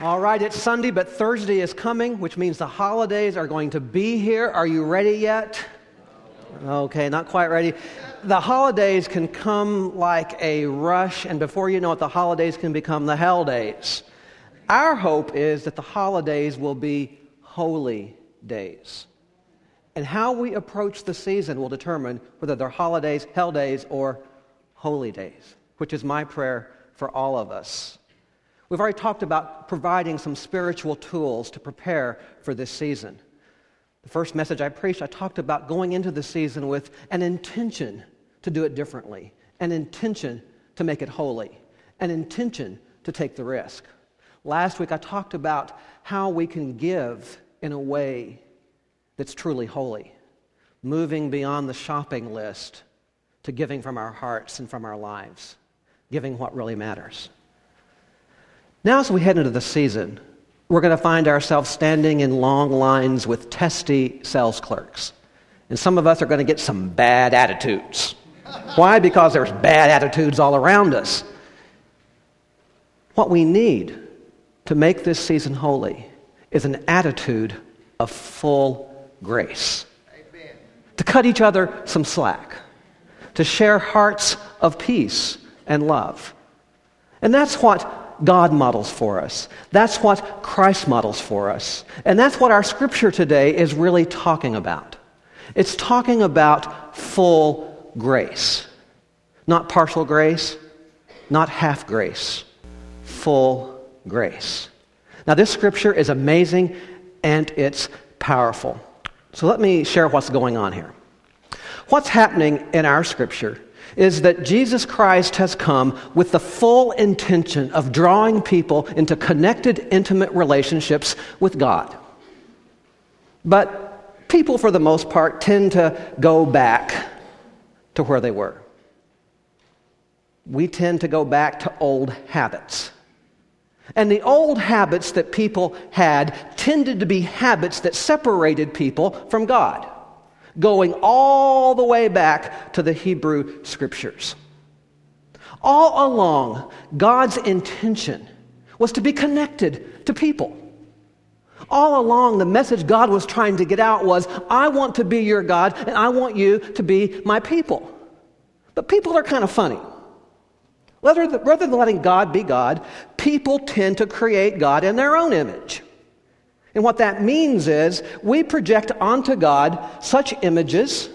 All right, it's Sunday, but Thursday is coming, which means the holidays are going to be here. Are you ready yet? Okay, not quite ready. The holidays can come like a rush, and before you know it, the holidays can become the hell days. Our hope is that the holidays will be holy days. And how we approach the season will determine whether they're holidays, hell days, or holy days, which is my prayer for all of us. We've already talked about providing some spiritual tools to prepare for this season. The first message I preached, I talked about going into the season with an intention to do it differently, an intention to make it holy, an intention to take the risk. Last week, I talked about how we can give in a way that's truly holy, moving beyond the shopping list to giving from our hearts and from our lives, giving what really matters. Now, as we head into the season, we're going to find ourselves standing in long lines with testy sales clerks. And some of us are going to get some bad attitudes. Why? Because there's bad attitudes all around us. What we need to make this season holy is an attitude of full grace. Amen. To cut each other some slack, to share hearts of peace and love. And that's what God models for us. That's what Christ models for us. And that's what our scripture today is really talking about. It's talking about full grace, not partial grace, not half grace, full grace. Now, this scripture is amazing and it's powerful. So, let me share what's going on here. What's happening in our scripture is that Jesus Christ has come with the full intention of drawing people into connected, intimate relationships with God. But people, for the most part, tend to go back to where they were. We tend to go back to old habits. And the old habits that people had tended to be habits that separated people from God going all the way back to the Hebrew scriptures. All along, God's intention was to be connected to people. All along, the message God was trying to get out was I want to be your God, and I want you to be my people. But people are kind of funny. Rather than letting God be God, people tend to create God in their own image. And what that means is we project onto God such images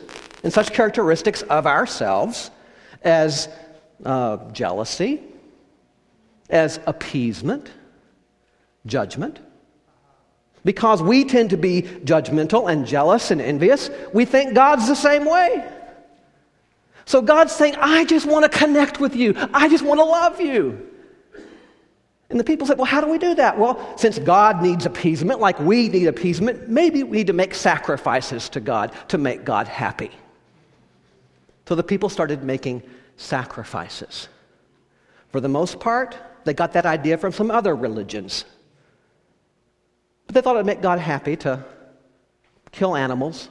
and such characteristics of ourselves as uh, jealousy, as appeasement, judgment. Because we tend to be judgmental and jealous and envious, we think God's the same way. So God's saying, I just want to connect with you. I just want to love you. And the people said, Well, how do we do that? Well, since God needs appeasement, like we need appeasement, maybe we need to make sacrifices to God to make God happy. So the people started making sacrifices. For the most part, they got that idea from some other religions. But they thought it would make God happy to kill animals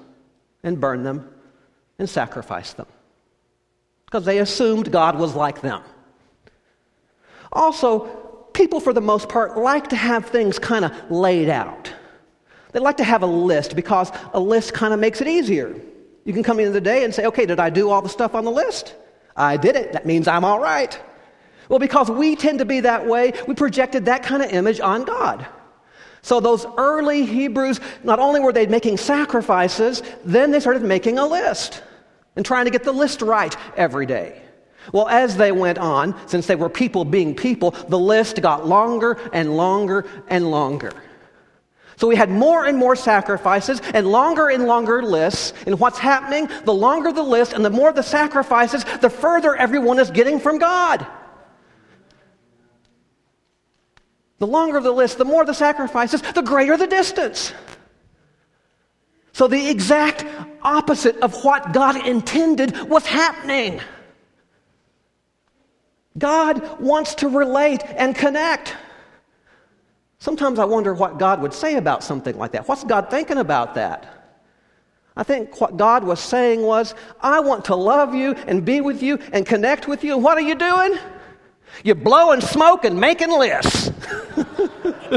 and burn them and sacrifice them. Because they assumed God was like them. Also, people, for the most part, like to have things kind of laid out. They like to have a list because a list kind of makes it easier. You can come in the day and say, okay, did I do all the stuff on the list? I did it. That means I'm all right. Well, because we tend to be that way, we projected that kind of image on God. So those early Hebrews, not only were they making sacrifices, then they started making a list and trying to get the list right every day. Well, as they went on, since they were people being people, the list got longer and longer and longer. So we had more and more sacrifices and longer and longer lists. And what's happening? The longer the list and the more the sacrifices, the further everyone is getting from God. The longer the list, the more the sacrifices, the greater the distance. So the exact opposite of what God intended was happening. God wants to relate and connect. Sometimes I wonder what God would say about something like that. What's God thinking about that? I think what God was saying was, I want to love you and be with you and connect with you. What are you doing? You're blowing smoke and making lists.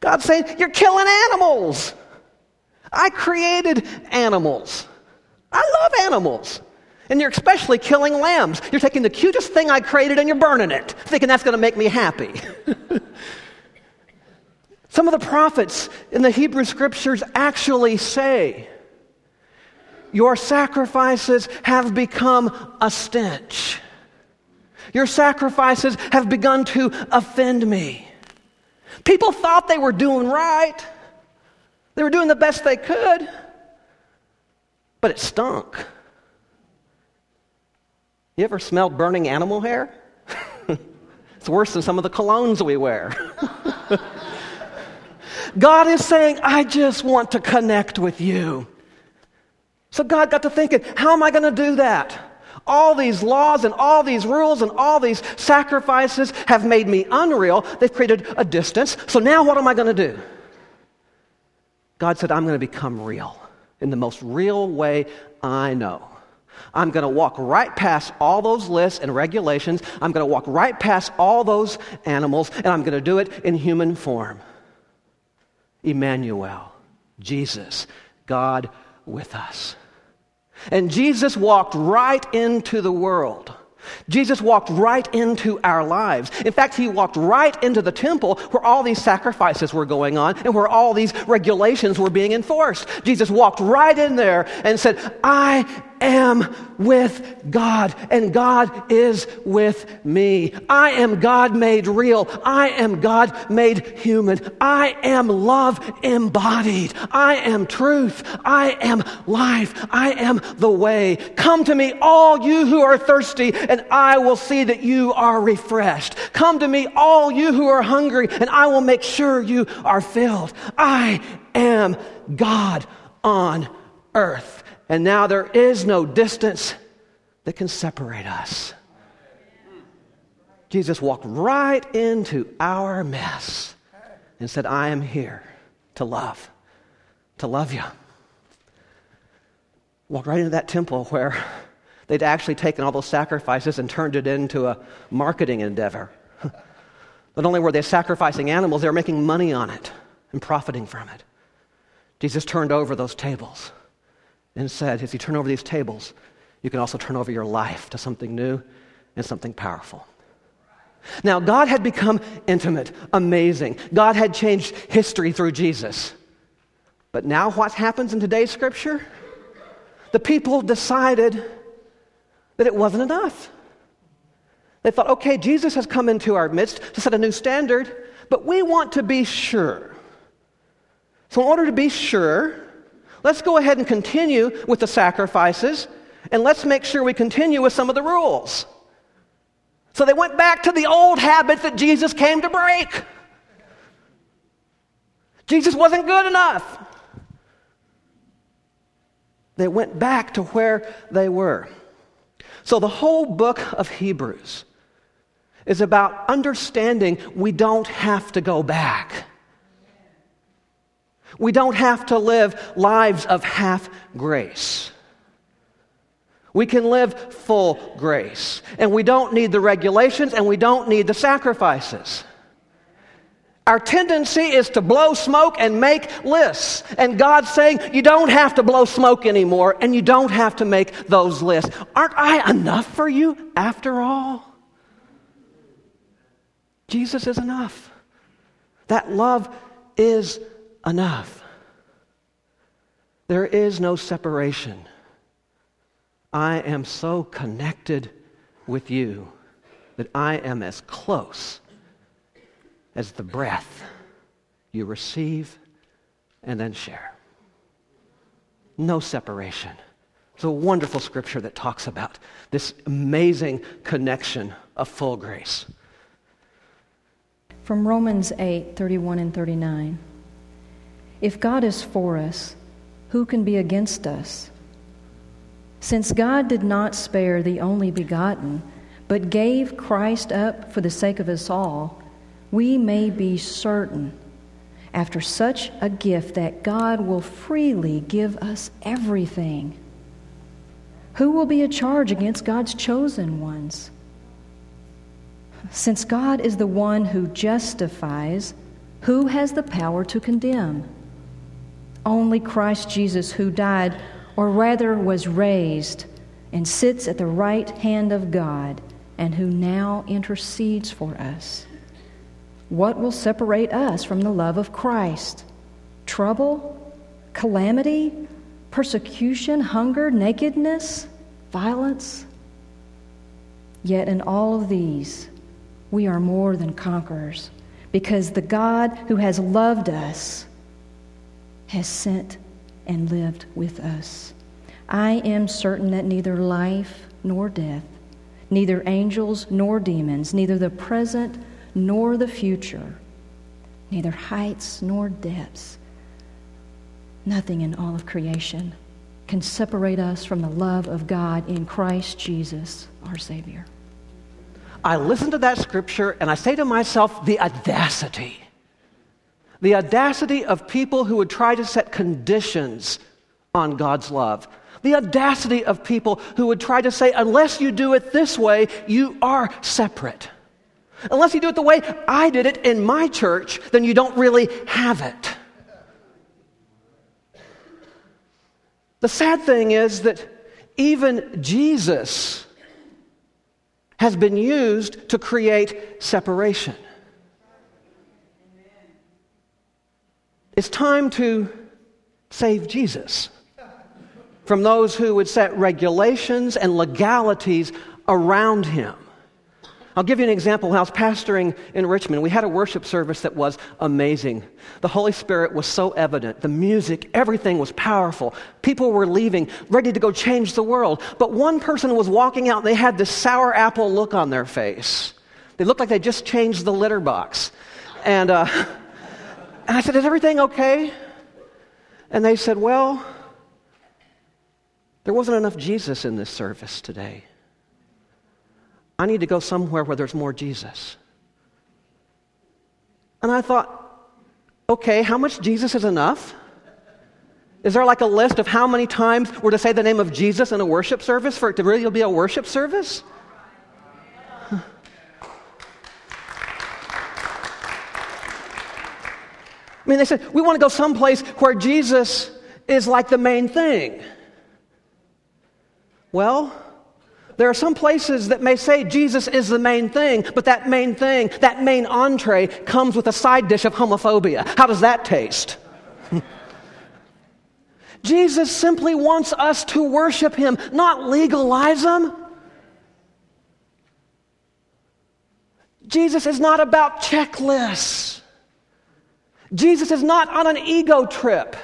God's saying, You're killing animals. I created animals. I love animals. And you're especially killing lambs. You're taking the cutest thing I created and you're burning it, thinking that's going to make me happy. Some of the prophets in the Hebrew scriptures actually say, Your sacrifices have become a stench. Your sacrifices have begun to offend me. People thought they were doing right, they were doing the best they could, but it stunk. You ever smelled burning animal hair? it's worse than some of the colognes we wear. God is saying, I just want to connect with you. So God got to thinking, how am I going to do that? All these laws and all these rules and all these sacrifices have made me unreal. They've created a distance. So now what am I going to do? God said, I'm going to become real in the most real way I know. I'm going to walk right past all those lists and regulations. I'm going to walk right past all those animals, and I'm going to do it in human form. Emmanuel, Jesus, God with us. And Jesus walked right into the world. Jesus walked right into our lives. In fact, he walked right into the temple where all these sacrifices were going on and where all these regulations were being enforced. Jesus walked right in there and said, I am with God, and God is with me. I am God made real. I am God made human. I am love embodied. I am truth. I am life. I am the way. Come to me, all you who are thirsty, and I will see that you are refreshed. Come to me, all you who are hungry, and I will make sure you are filled. I am God on earth. And now there is no distance that can separate us. Jesus walked right into our mess and said, I am here to love, to love you. Walked right into that temple where they'd actually taken all those sacrifices and turned it into a marketing endeavor. Not only were they sacrificing animals, they were making money on it and profiting from it. Jesus turned over those tables and said, as you turn over these tables, you can also turn over your life to something new and something powerful. Now, God had become intimate, amazing. God had changed history through Jesus. But now, what happens in today's scripture? The people decided that it wasn't enough. They thought, okay, Jesus has come into our midst to set a new standard, but we want to be sure. So, in order to be sure, Let's go ahead and continue with the sacrifices, and let's make sure we continue with some of the rules. So they went back to the old habits that Jesus came to break. Jesus wasn't good enough. They went back to where they were. So the whole book of Hebrews is about understanding we don't have to go back. We don't have to live lives of half grace. We can live full grace. And we don't need the regulations and we don't need the sacrifices. Our tendency is to blow smoke and make lists. And God's saying, you don't have to blow smoke anymore and you don't have to make those lists. Aren't I enough for you after all? Jesus is enough. That love is enough. There is no separation. I am so connected with you that I am as close as the breath you receive and then share. No separation. It's a wonderful scripture that talks about this amazing connection of full grace. From Romans 8 31 and 39. If God is for us, who can be against us? Since God did not spare the only begotten, but gave Christ up for the sake of us all, we may be certain, after such a gift, that God will freely give us everything. Who will be a charge against God's chosen ones? since God is the one who justifies, who has the power to condemn? Only Christ Jesus, who died, or rather was raised, and sits at the right hand of God, and who now intercedes for us. What will separate us from the love of Christ? Trouble? Calamity? Persecution? Hunger? Nakedness? Violence? Yet in all of these, we are more than conquerors because the God who has loved us has sent and lived with us. I am certain that neither life nor death, neither angels nor demons, neither the present nor the future, neither heights nor depths, nothing in all of creation can separate us from the love of God in Christ Jesus, our Savior. I listen to that scripture and I say to myself, the audacity. The audacity of people who would try to set conditions on God's love. The audacity of people who would try to say, unless you do it this way, you are separate. Unless you do it the way I did it in my church, then you don't really have it. The sad thing is that even Jesus has been used to create separation. It's time to save Jesus from those who would set regulations and legalities around him. I'll give you an example. When I was pastoring in Richmond, we had a worship service that was amazing. The Holy Spirit was so evident. The music, everything was powerful. People were leaving, ready to go change the world. But one person was walking out and they had this sour apple look on their face. They looked like they just changed the litter box. And, uh, and I said, Is everything okay? And they said, Well, there wasn't enough Jesus in this service today. I need to go somewhere where there's more Jesus. And I thought, okay, how much Jesus is enough? Is there like a list of how many times we're to say the name of Jesus in a worship service for it to really be a worship service? Mean, they said, we want to go someplace where Jesus is like the main thing. Well, there are some places that may say Jesus is the main thing, but that main thing, that main entree, comes with a side dish of homophobia. How does that taste? Jesus simply wants us to worship Him, not legalize Him. Jesus is not about checklists. Jesus is not on an ego trip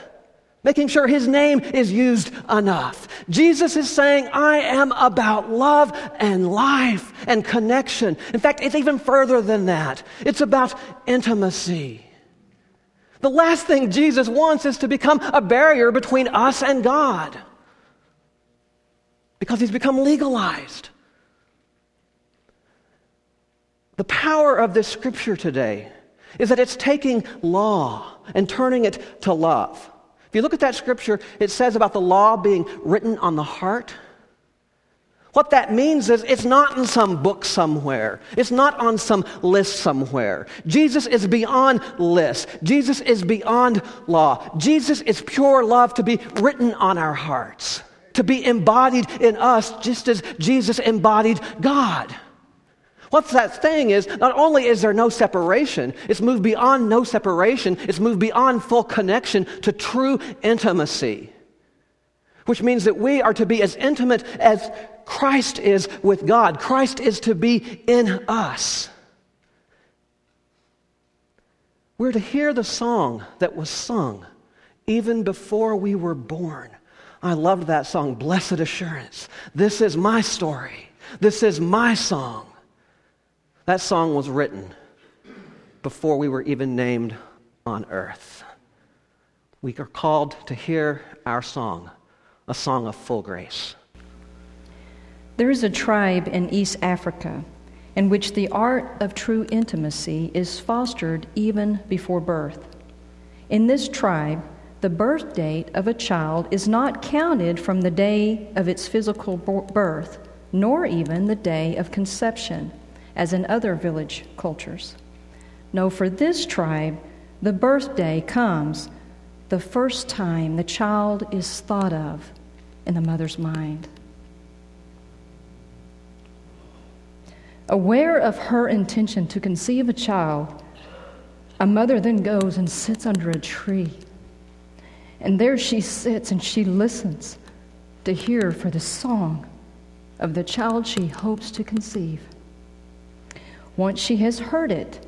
making sure his name is used enough. Jesus is saying, I am about love and life and connection. In fact, it's even further than that. It's about intimacy. The last thing Jesus wants is to become a barrier between us and God because he's become legalized. The power of this scripture today is that it's taking law and turning it to love. If you look at that scripture, it says about the law being written on the heart. What that means is it's not in some book somewhere. It's not on some list somewhere. Jesus is beyond lists. Jesus is beyond law. Jesus is pure love to be written on our hearts, to be embodied in us just as Jesus embodied God. What's that thing is not only is there no separation, it's moved beyond no separation, it's moved beyond full connection to true intimacy. Which means that we are to be as intimate as Christ is with God. Christ is to be in us. We're to hear the song that was sung even before we were born. I loved that song, Blessed Assurance. This is my story. This is my song. That song was written before we were even named on earth. We are called to hear our song, a song of full grace. There is a tribe in East Africa in which the art of true intimacy is fostered even before birth. In this tribe, the birth date of a child is not counted from the day of its physical birth, nor even the day of conception as in other village cultures. No, for this tribe, the birthday comes the first time the child is thought of in the mother's mind. Aware of her intention to conceive a child, a mother then goes and sits under a tree. And there she sits and she listens to hear for the song of the child she hopes to conceive. Once she has heard it,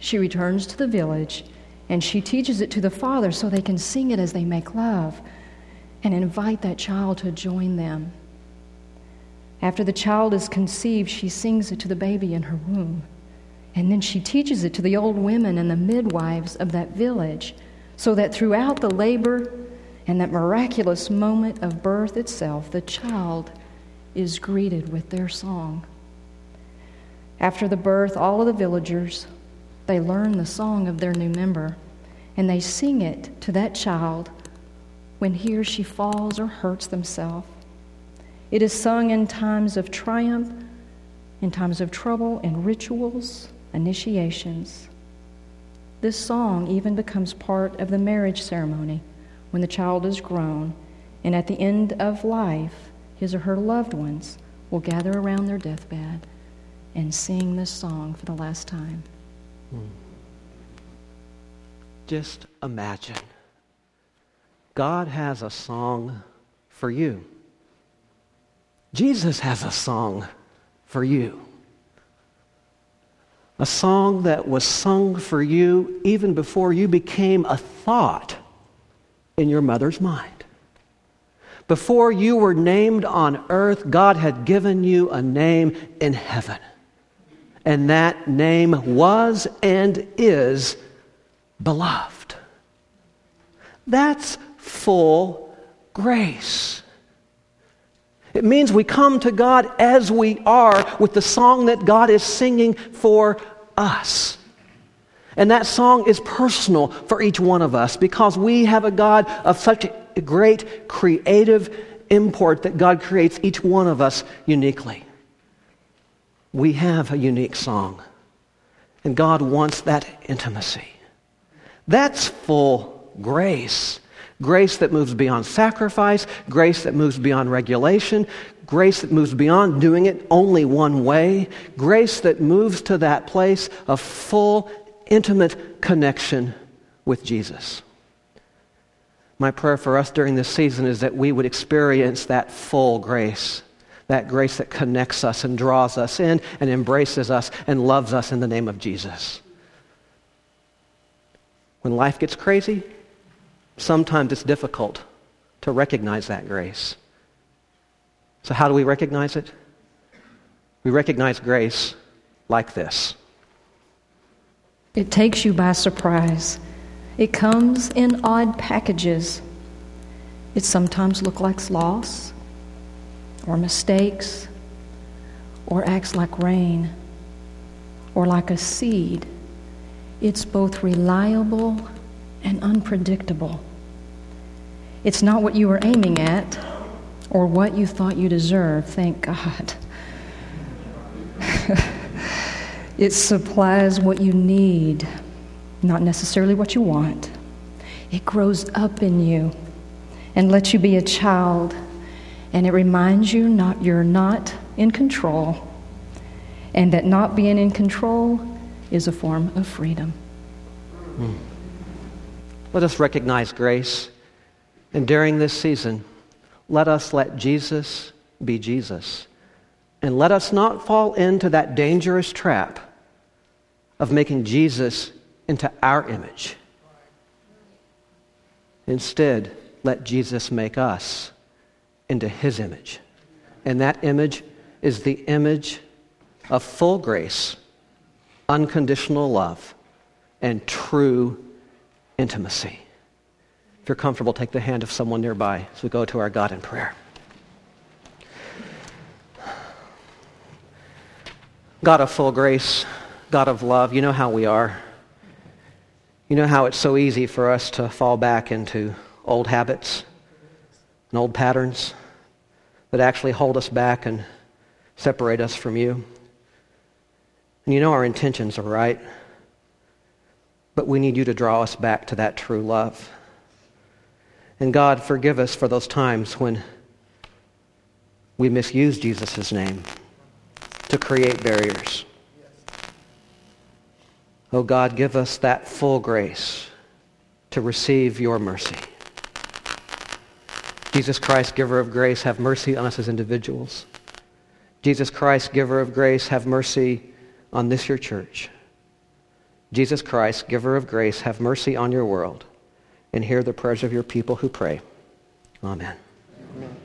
she returns to the village and she teaches it to the father so they can sing it as they make love and invite that child to join them. After the child is conceived, she sings it to the baby in her womb. And then she teaches it to the old women and the midwives of that village so that throughout the labor and that miraculous moment of birth itself, the child is greeted with their song. After the birth, all of the villagers, they learn the song of their new member, and they sing it to that child when he or she falls or hurts themselves. It is sung in times of triumph, in times of trouble, in rituals, initiations. This song even becomes part of the marriage ceremony when the child is grown, and at the end of life, his or her loved ones will gather around their deathbed and sing this song for the last time. Just imagine God has a song for you. Jesus has a song for you. A song that was sung for you even before you became a thought in your mother's mind. Before you were named on earth, God had given you a name in heaven. And that name was and is beloved. That's full grace. It means we come to God as we are with the song that God is singing for us. And that song is personal for each one of us because we have a God of such great creative import that God creates each one of us uniquely. We have a unique song, and God wants that intimacy. That's full grace. Grace that moves beyond sacrifice, grace that moves beyond regulation, grace that moves beyond doing it only one way, grace that moves to that place of full, intimate connection with Jesus. My prayer for us during this season is that we would experience that full grace, that grace that connects us and draws us in and embraces us and loves us in the name of Jesus. When life gets crazy, sometimes it's difficult to recognize that grace. So, how do we recognize it? We recognize grace like this it takes you by surprise. It comes in odd packages. It sometimes looks like loss or mistakes or acts like rain or like a seed. It's both reliable and unpredictable. It's not what you were aiming at or what you thought you deserved, thank God. it supplies what you need not necessarily what you want. It grows up in you and lets you be a child, and it reminds you not you're not in control, and that not being in control is a form of freedom. Hmm. Let us recognize grace, and during this season, let us let Jesus be Jesus. And let us not fall into that dangerous trap of making Jesus into our image. Instead, let Jesus make us into his image. And that image is the image of full grace, unconditional love, and true intimacy. If you're comfortable, take the hand of someone nearby as we go to our God in prayer. God of full grace, God of love, you know how we are. You know how it's so easy for us to fall back into old habits and old patterns that actually hold us back and separate us from you. And you know our intentions are right. But we need you to draw us back to that true love. And God, forgive us for those times when we misuse Jesus' name to create barriers. Oh God, give us that full grace to receive your mercy. Jesus Christ, giver of grace, have mercy on us as individuals. Jesus Christ, giver of grace, have mercy on this your church. Jesus Christ, giver of grace, have mercy on your world and hear the prayers of your people who pray. Amen. Amen.